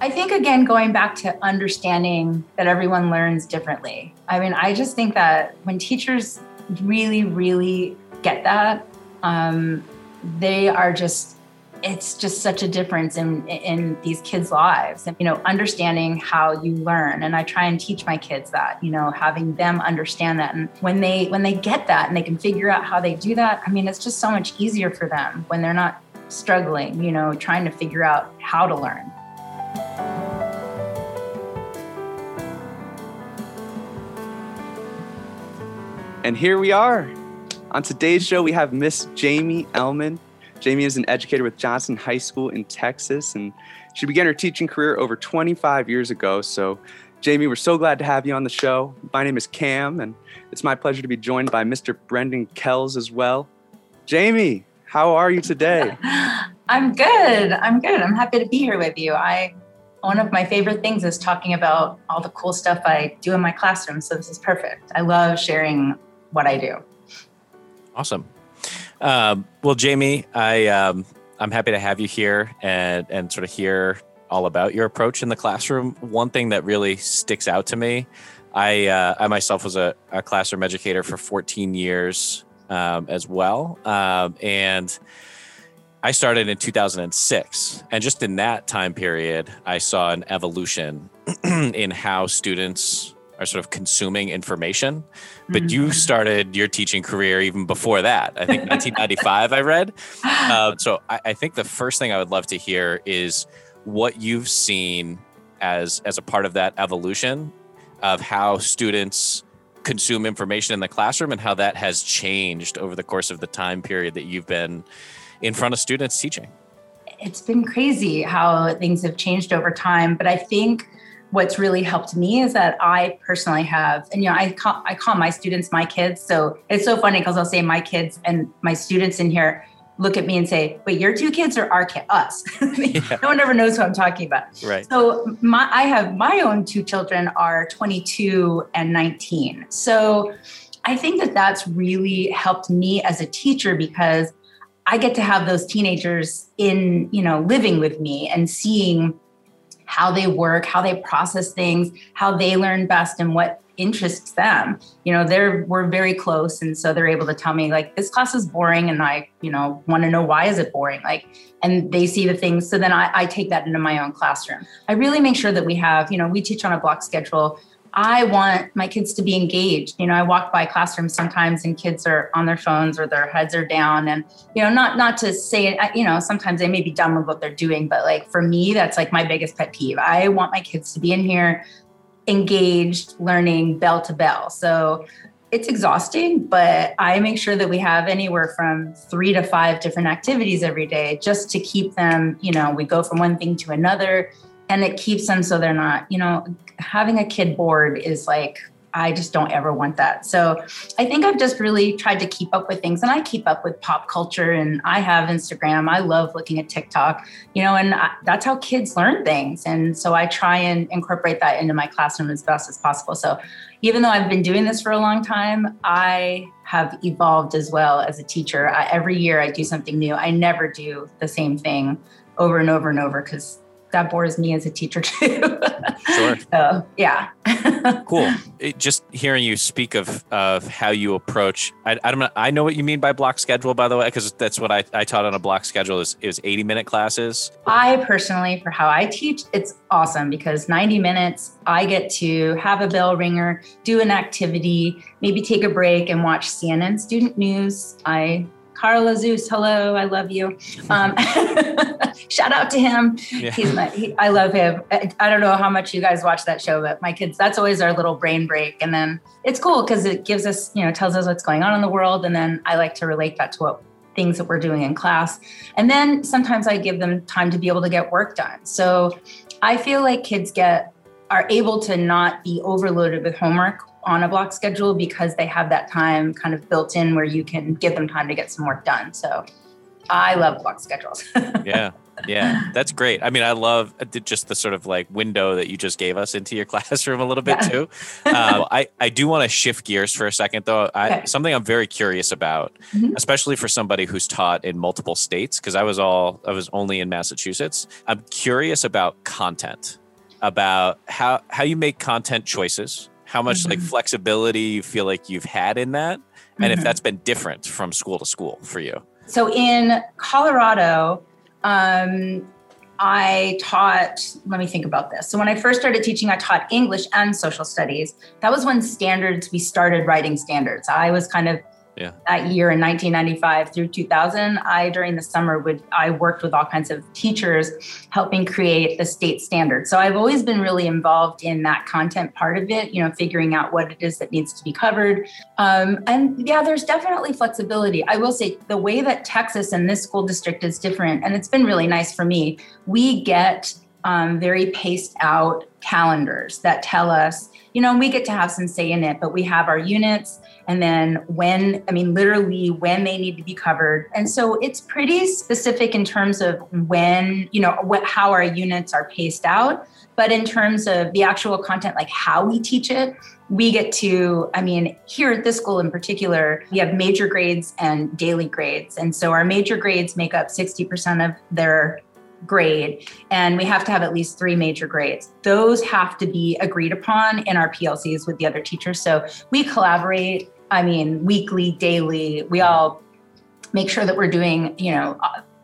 I think, again, going back to understanding that everyone learns differently. I mean, I just think that when teachers really, really get that, um, they are just it's just such a difference in in these kids' lives and you know understanding how you learn. And I try and teach my kids that you know having them understand that. And when they when they get that and they can figure out how they do that I mean it's just so much easier for them when they're not struggling you know trying to figure out how to learn And here we are. On today's show, we have Miss Jamie Ellman. Jamie is an educator with Johnson High School in Texas, and she began her teaching career over 25 years ago. So, Jamie, we're so glad to have you on the show. My name is Cam, and it's my pleasure to be joined by Mr. Brendan Kells as well. Jamie, how are you today? I'm good. I'm good. I'm happy to be here with you. I one of my favorite things is talking about all the cool stuff I do in my classroom. So this is perfect. I love sharing what I do. Awesome. Um, well, Jamie, I um, I'm happy to have you here and and sort of hear all about your approach in the classroom. One thing that really sticks out to me, I uh, I myself was a, a, classroom educator for 14 years um, as well, um, and I started in 2006, and just in that time period, I saw an evolution in how students are sort of consuming information. But mm-hmm. you started your teaching career even before that. I think 1995, I read. Uh, so I, I, think the first thing I would love to hear is what you've seen as as a part of that evolution of how students consume information in the classroom and how that has changed over the course of the time period that you've been in front of students teaching. It's been crazy how things have changed over time, but I think what's really helped me is that I personally have, and you know, I call, I call my students my kids. So it's so funny because I'll say my kids and my students in here look at me and say, "Wait, your two kids or our kid? Us?" yeah. No one ever knows who I'm talking about. Right. So my, I have my own two children are 22 and 19. So I think that that's really helped me as a teacher because I get to have those teenagers in, you know, living with me and seeing how they work, how they process things, how they learn best, and what interests them. You know, they're we're very close, and so they're able to tell me like this class is boring, and I, you know, want to know why is it boring. Like, and they see the things. So then I, I take that into my own classroom. I really make sure that we have, you know, we teach on a block schedule. I want my kids to be engaged. You know, I walk by classrooms sometimes and kids are on their phones or their heads are down and you know, not not to say it, you know, sometimes they may be done with what they're doing, but like for me that's like my biggest pet peeve. I want my kids to be in here engaged, learning bell to bell. So it's exhausting, but I make sure that we have anywhere from 3 to 5 different activities every day just to keep them, you know, we go from one thing to another and it keeps them so they're not, you know, having a kid bored is like I just don't ever want that. So I think I've just really tried to keep up with things and I keep up with pop culture and I have Instagram. I love looking at TikTok, you know, and I, that's how kids learn things. And so I try and incorporate that into my classroom as best as possible. So even though I've been doing this for a long time, I have evolved as well as a teacher. I, every year I do something new. I never do the same thing over and over and over because that bores me as a teacher too. sure. So yeah. cool. It, just hearing you speak of of how you approach. I, I don't know. I know what you mean by block schedule, by the way, because that's what I, I taught on a block schedule. Is is eighty minute classes. I personally, for how I teach, it's awesome because ninety minutes. I get to have a bell ringer, do an activity, maybe take a break and watch CNN student news. I Carl Azuz, hello, I love you. Um, shout out to him. Yeah. He's my, he, I love him. I, I, don't know how much you guys watch that show, but my kids, that's always our little brain break. And then it's cool because it gives us, you know, tells us what's going on in the world. And then I like to relate that to what things that we're doing in class. And then sometimes I give them time to be able to get work done. So I feel like kids get are able to not be overloaded with homework on a block schedule because they have that time kind of built in where you can give them time to get some work done. So I love block schedules. yeah. yeah, that's great. I mean, I love uh, just the sort of like window that you just gave us into your classroom a little bit yeah. too. Um, I I do want to shift gears for a second though. I, okay. Something I'm very curious about, mm-hmm. especially for somebody who's taught in multiple states, because I was all I was only in Massachusetts. I'm curious about content, about how how you make content choices, how much mm-hmm. like flexibility you feel like you've had in that, and mm-hmm. if that's been different from school to school for you. So in Colorado, um, I taught, let me think about this. So when I first started teaching, I taught English and social studies. That was when standards, we started writing standards. I was kind of yeah. that year in 1995 through 2000 i during the summer would i worked with all kinds of teachers helping create the state standard. So i've always been really involved in that content part of it you know figuring out what it is that needs to be covered. Um, and yeah there's definitely flexibility. I will say the way that texas and this school district is different and it's been really nice for me we get um, very paced out calendars that tell us you know we get to have some say in it but we have our units and then when i mean literally when they need to be covered. And so it's pretty specific in terms of when you know what how our units are paced out. But in terms of the actual content like how we teach it we get to i mean here at this school in particular we have major grades and daily grades. And so our major grades make up 60% of their grade and we have to have at least three major grades. Those have to be agreed upon in our plcs with the other teachers. So we collaborate I mean, weekly, daily, we all make sure that we're doing, you know,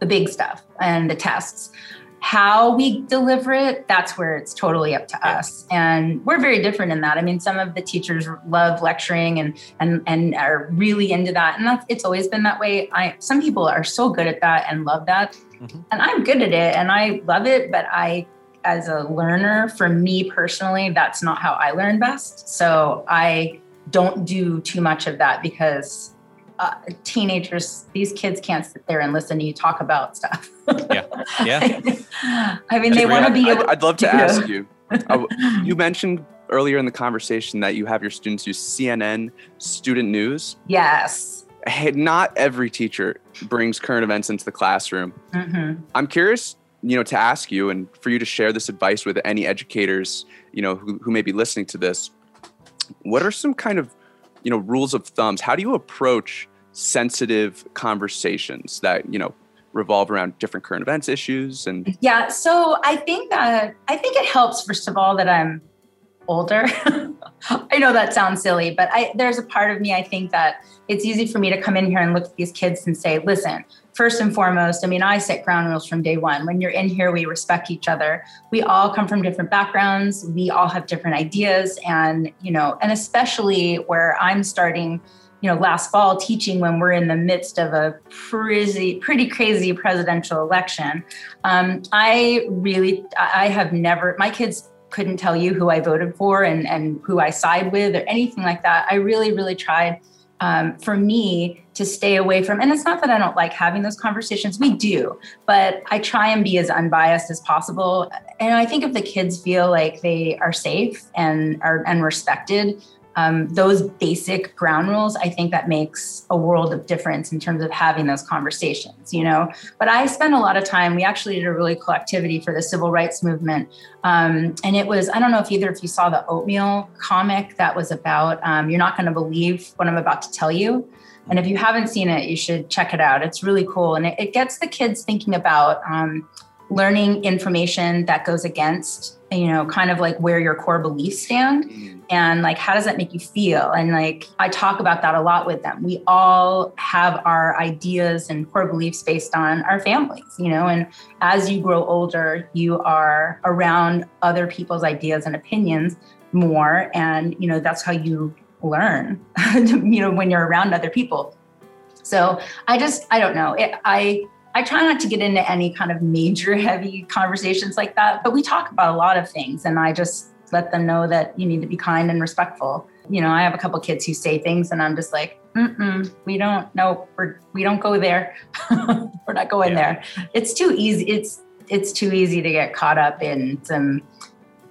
the big stuff and the tests. How we deliver it, that's where it's totally up to us. And we're very different in that. I mean, some of the teachers love lecturing and and and are really into that. And that's it's always been that way. I some people are so good at that and love that. Mm-hmm. And I'm good at it and I love it, but I as a learner, for me personally, that's not how I learn best. So I don't do too much of that because uh, teenagers, these kids can't sit there and listen to you talk about stuff. yeah, yeah. I mean, they want to be. I'd, I'd, love to you ask you. Uh, you mentioned earlier in the conversation that you have your students use CNN Student News. Yes. Hey, not every teacher brings current events into the classroom. Mm-hmm. I'm curious, you know, to ask you and for you to share this advice with any educators, you know, who, who may be listening to this what are some kind of you know rules of thumbs how do you approach sensitive conversations that you know revolve around different current events issues and yeah so i think that i think it helps first of all that i'm older i know that sounds silly but i there's a part of me i think that it's easy for me to come in here and look at these kids and say listen first and foremost, I mean, I set ground rules from day one. When you're in here, we respect each other. We all come from different backgrounds. We all have different ideas. And, you know, and especially where I'm starting, you know, last fall teaching when we're in the midst of a pretty, pretty crazy presidential election. Um, I really, I have never, my kids couldn't tell you who I voted for and, and who I side with or anything like that. I really, really tried um, for me to stay away from and it's not that i don't like having those conversations we do but i try and be as unbiased as possible and i think if the kids feel like they are safe and are and respected um, those basic ground rules, I think that makes a world of difference in terms of having those conversations, you know. But I spend a lot of time. We actually did a really cool activity for the civil rights movement, um, and it was I don't know if either of you saw the oatmeal comic that was about. Um, You're not going to believe what I'm about to tell you. And if you haven't seen it, you should check it out. It's really cool, and it, it gets the kids thinking about um, learning information that goes against you know kind of like where your core beliefs stand mm. and like how does that make you feel? And like i talk about that a lot with them. We all have our ideas and core beliefs based on our families you know and as you grow older you are around other people's ideas and opinions more and you know that's how you learn you know when you're around other people. So i just i don't know. It, i I try not to get into any kind of major heavy conversations like that, but we talk about a lot of things and I just let them know that you need to be kind and respectful. You know, I have a couple kids who say things and I'm just like, Mm-mm, we don't no, we're we don't go there. we're not going yeah. there. It's too easy. It's it's too easy to get caught up in some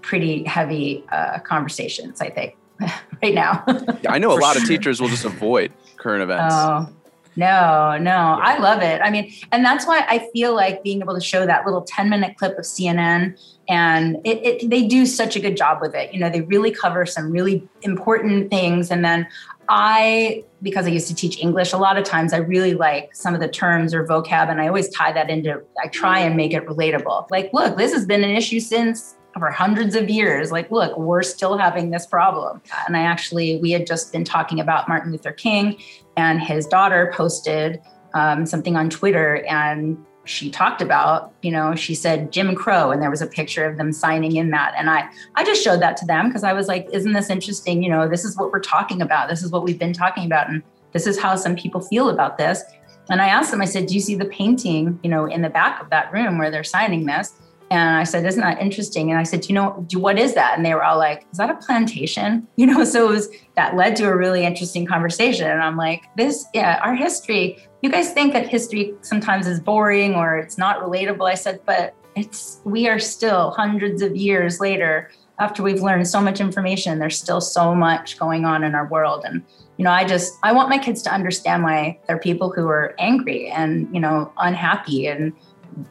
pretty heavy uh, conversations, I think, right now. yeah, I know a lot sure. of teachers will just avoid current events. Oh, No, no, yeah. I love it. I mean, and that's why I feel like being able to show that little 10 minute clip of CNN and it, it, they do such a good job with it. You know, they really cover some really important things. And then I, because I used to teach English, a lot of times I really like some of the terms or vocab, and I always tie that into, I try and make it relatable. Like, look, this has been an issue since for hundreds of years. Like, look, we're still having this problem. And I actually, we had just been talking about Martin Luther King, and his daughter posted um, something on Twitter, and she talked about, you know, she said Jim Crow, and there was a picture of them signing in that. And I, I just showed that to them because I was like, isn't this interesting? You know, this is what we're talking about. This is what we've been talking about. And this is how some people feel about this. And I asked them, I said, do you see the painting, you know, in the back of that room where they're signing this? And I said, isn't that interesting? And I said, you know, what is that? And they were all like, is that a plantation? You know, so it was that led to a really interesting conversation. And I'm like, this, yeah, our history, you guys think that history sometimes is boring or it's not relatable. I said, but it's, we are still hundreds of years later after we've learned so much information, there's still so much going on in our world. And, you know, I just, I want my kids to understand why there are people who are angry and, you know, unhappy and,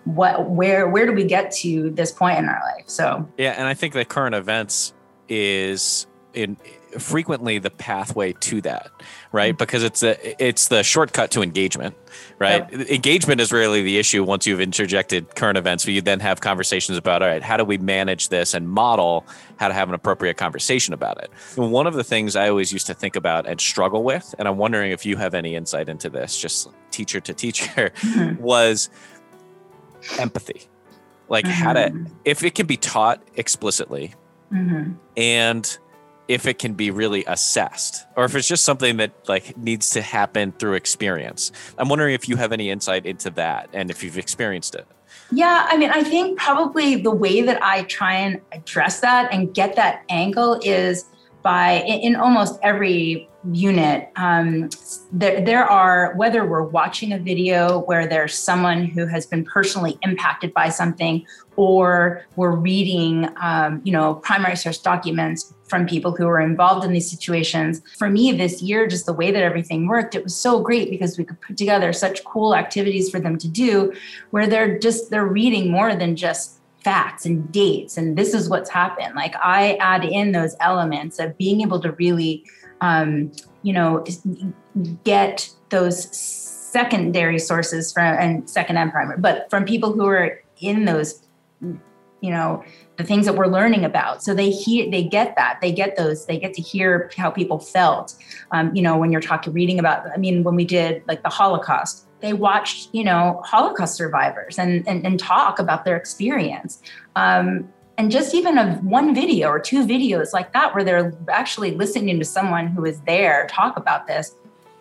what where where do we get to this point in our life so yeah and i think that current events is in frequently the pathway to that right mm-hmm. because it's a it's the shortcut to engagement right yep. engagement is really the issue once you've interjected current events where you then have conversations about all right how do we manage this and model how to have an appropriate conversation about it and one of the things i always used to think about and struggle with and i'm wondering if you have any insight into this just teacher to teacher mm-hmm. was empathy like mm-hmm. how to mm-hmm. if it can be taught explicitly mm-hmm. and if it can be really assessed or if it's just something that like needs to happen through experience i'm wondering if you have any insight into that and if you've experienced it yeah i mean i think probably the way that i try and address that and get that angle is by in almost every unit um, there, there are whether we're watching a video where there's someone who has been personally impacted by something or we're reading um, you know primary source documents from people who were involved in these situations. For me this year just the way that everything worked it was so great because we could put together such cool activities for them to do where they're just they're reading more than just facts and dates and this is what's happened. Like i add in those elements of being able to really um, you know get those secondary sources from and second and primary but from people who are in those you know the things that we're learning about. So they hear they get that they get those they get to hear how people felt. Um, you know when you're talking reading about i mean when we did like the holocaust they watched, you know, Holocaust survivors and, and, and talk about their experience. Um, and just even of one video or two videos like that, where they're actually listening to someone who is there talk about this,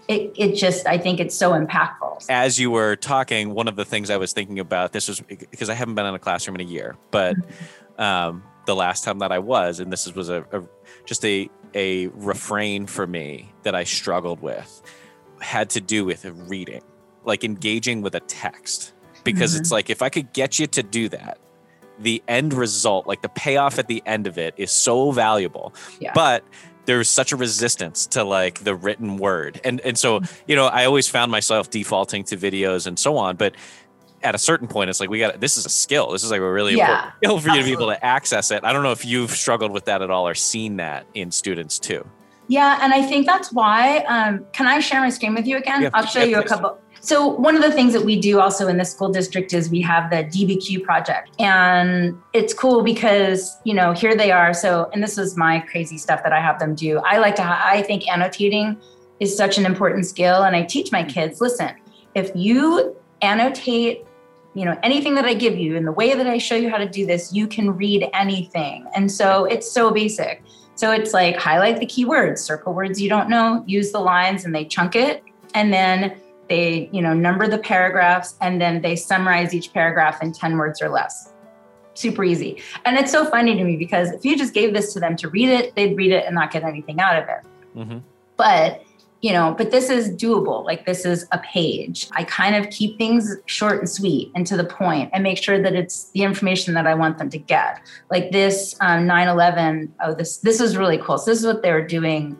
it, it just, I think it's so impactful. As you were talking, one of the things I was thinking about, this was because I haven't been in a classroom in a year, but mm-hmm. um, the last time that I was, and this was a, a just a, a refrain for me that I struggled with, had to do with reading like engaging with a text because mm-hmm. it's like if I could get you to do that, the end result, like the payoff at the end of it is so valuable. Yeah. But there's such a resistance to like the written word. And and so, mm-hmm. you know, I always found myself defaulting to videos and so on, but at a certain point it's like we got this is a skill. This is like a really yeah, important skill for you to be able to access it. I don't know if you've struggled with that at all or seen that in students too. Yeah, and I think that's why. Um, can I share my screen with you again? Yeah, I'll show yeah, you a couple. So, one of the things that we do also in the school district is we have the DBQ project. And it's cool because, you know, here they are. So, and this is my crazy stuff that I have them do. I like to, I think annotating is such an important skill. And I teach my kids listen, if you annotate, you know, anything that I give you in the way that I show you how to do this, you can read anything. And so it's so basic. So it's like highlight the keywords, circle words you don't know, use the lines and they chunk it. And then they you know number the paragraphs and then they summarize each paragraph in 10 words or less. Super easy. And it's so funny to me because if you just gave this to them to read it they'd read it and not get anything out of it. Mm-hmm. but you know but this is doable. Like this is a page. I kind of keep things short and sweet and to the point and make sure that it's the information that i want them to get. Like this um, 9-11 oh this this is really cool. So this is what they were doing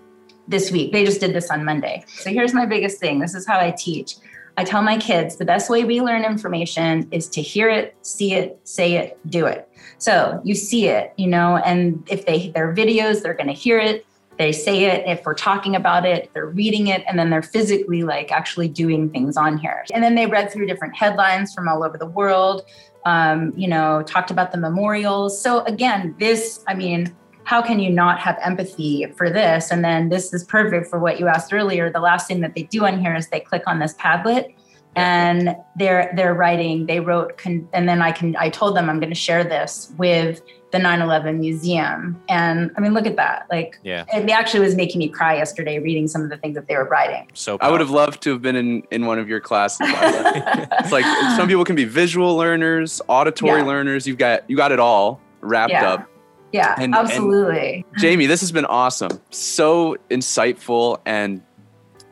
this week. They just did this on Monday. So here's my biggest thing. This is how I teach. I tell my kids the best way we learn information is to hear it, see it, say it, do it. So you see it, you know, and if they their videos, they're going to hear it. They say it if we're talking about it, they're reading it, and then they're physically like actually doing things on here. And then they read through different headlines from all over the world, um, you know, talked about the memorials. So again, this, I mean, how can you not have empathy for this? And then this is perfect for what you asked earlier. The last thing that they do on here is they click on this Padlet and they're they're writing they wrote con- and then i can i told them i'm going to share this with the 9-11 museum and i mean look at that like Yeah. it actually was making me cry yesterday reading some of the things that they were writing So I would have loved to have been in, in one of your classes. it's like some people can be visual learners, auditory Yeah. learners. You've got you got it all wrapped Yeah. up. Yeah And- and- absolutely Jamie, this has been awesome. So insightful and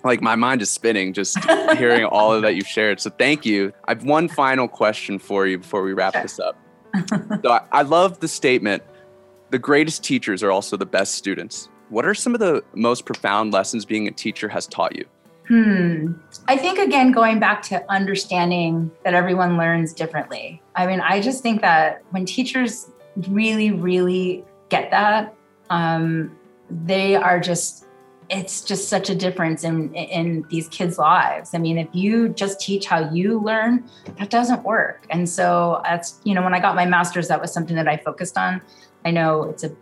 like my mind is spinning just hearing all of that you've shared. So thank you. I've one final question for you before we wrap Sure. this up. so I, I love the statement, the greatest teachers are also the best students. What are some of the most profound lessons being a teacher has taught you? Hmm. I think again, going back to understanding that everyone learns differently. I mean, I just think that when teachers really, really get that, um, they are just. It's just such a difference in in these kids' lives. I mean, if you just teach how you learn, that doesn't work. And so that's you know, when I got my master's, that was something that I focused on. I know it's a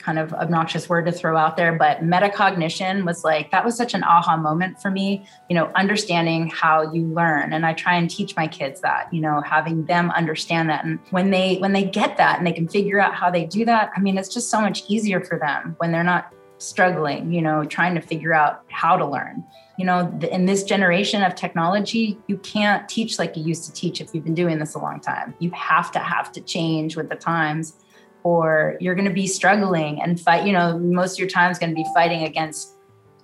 kind of obnoxious word to throw out there, but metacognition was like that was such an aha moment for me, you know, understanding how you learn. And I try and teach my kids that, you know, having them understand that. And when they when they get that and they can figure out how they do that, I mean, it's just so much easier for them when they're not struggling, you know, trying to figure out how to learn. You know, in this generation of technology, you can't teach like you used to teach if you've been doing this a long time. You have to have to change with the times or you're going to be struggling and fight you know most of your time is going to be fighting against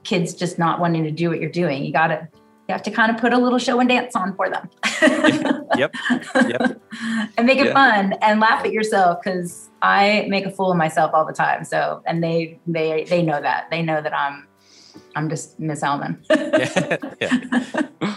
kids just not wanting to do what you're doing you got to you have to kind of put a little show and dance on for them Yep. Yep. and make it Yeah. fun and laugh at yourself because i make a fool of myself all the time so and they they they know that they know that i'm i'm just miss Alman. yeah. yeah.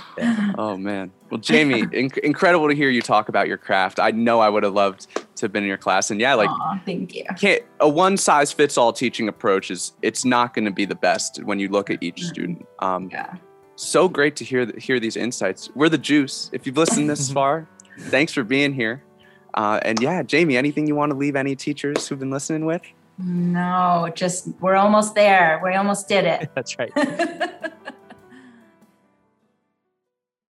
Oh man. Well, Jamie, inc- incredible to hear you talk about your craft. I know I would have loved to have been in your class. And yeah, like Aw, thank you can't a one size fits all teaching approach is it's not going to be the best when you look at each Mhm. student. Um, yeah so great to hear th- hear these insights. We're the juice. If you've listened this far, thanks for being here. Uh, and yeah, Jamie, anything you want to leave any teachers who've been listening with? no just we're almost there we almost did it That's right.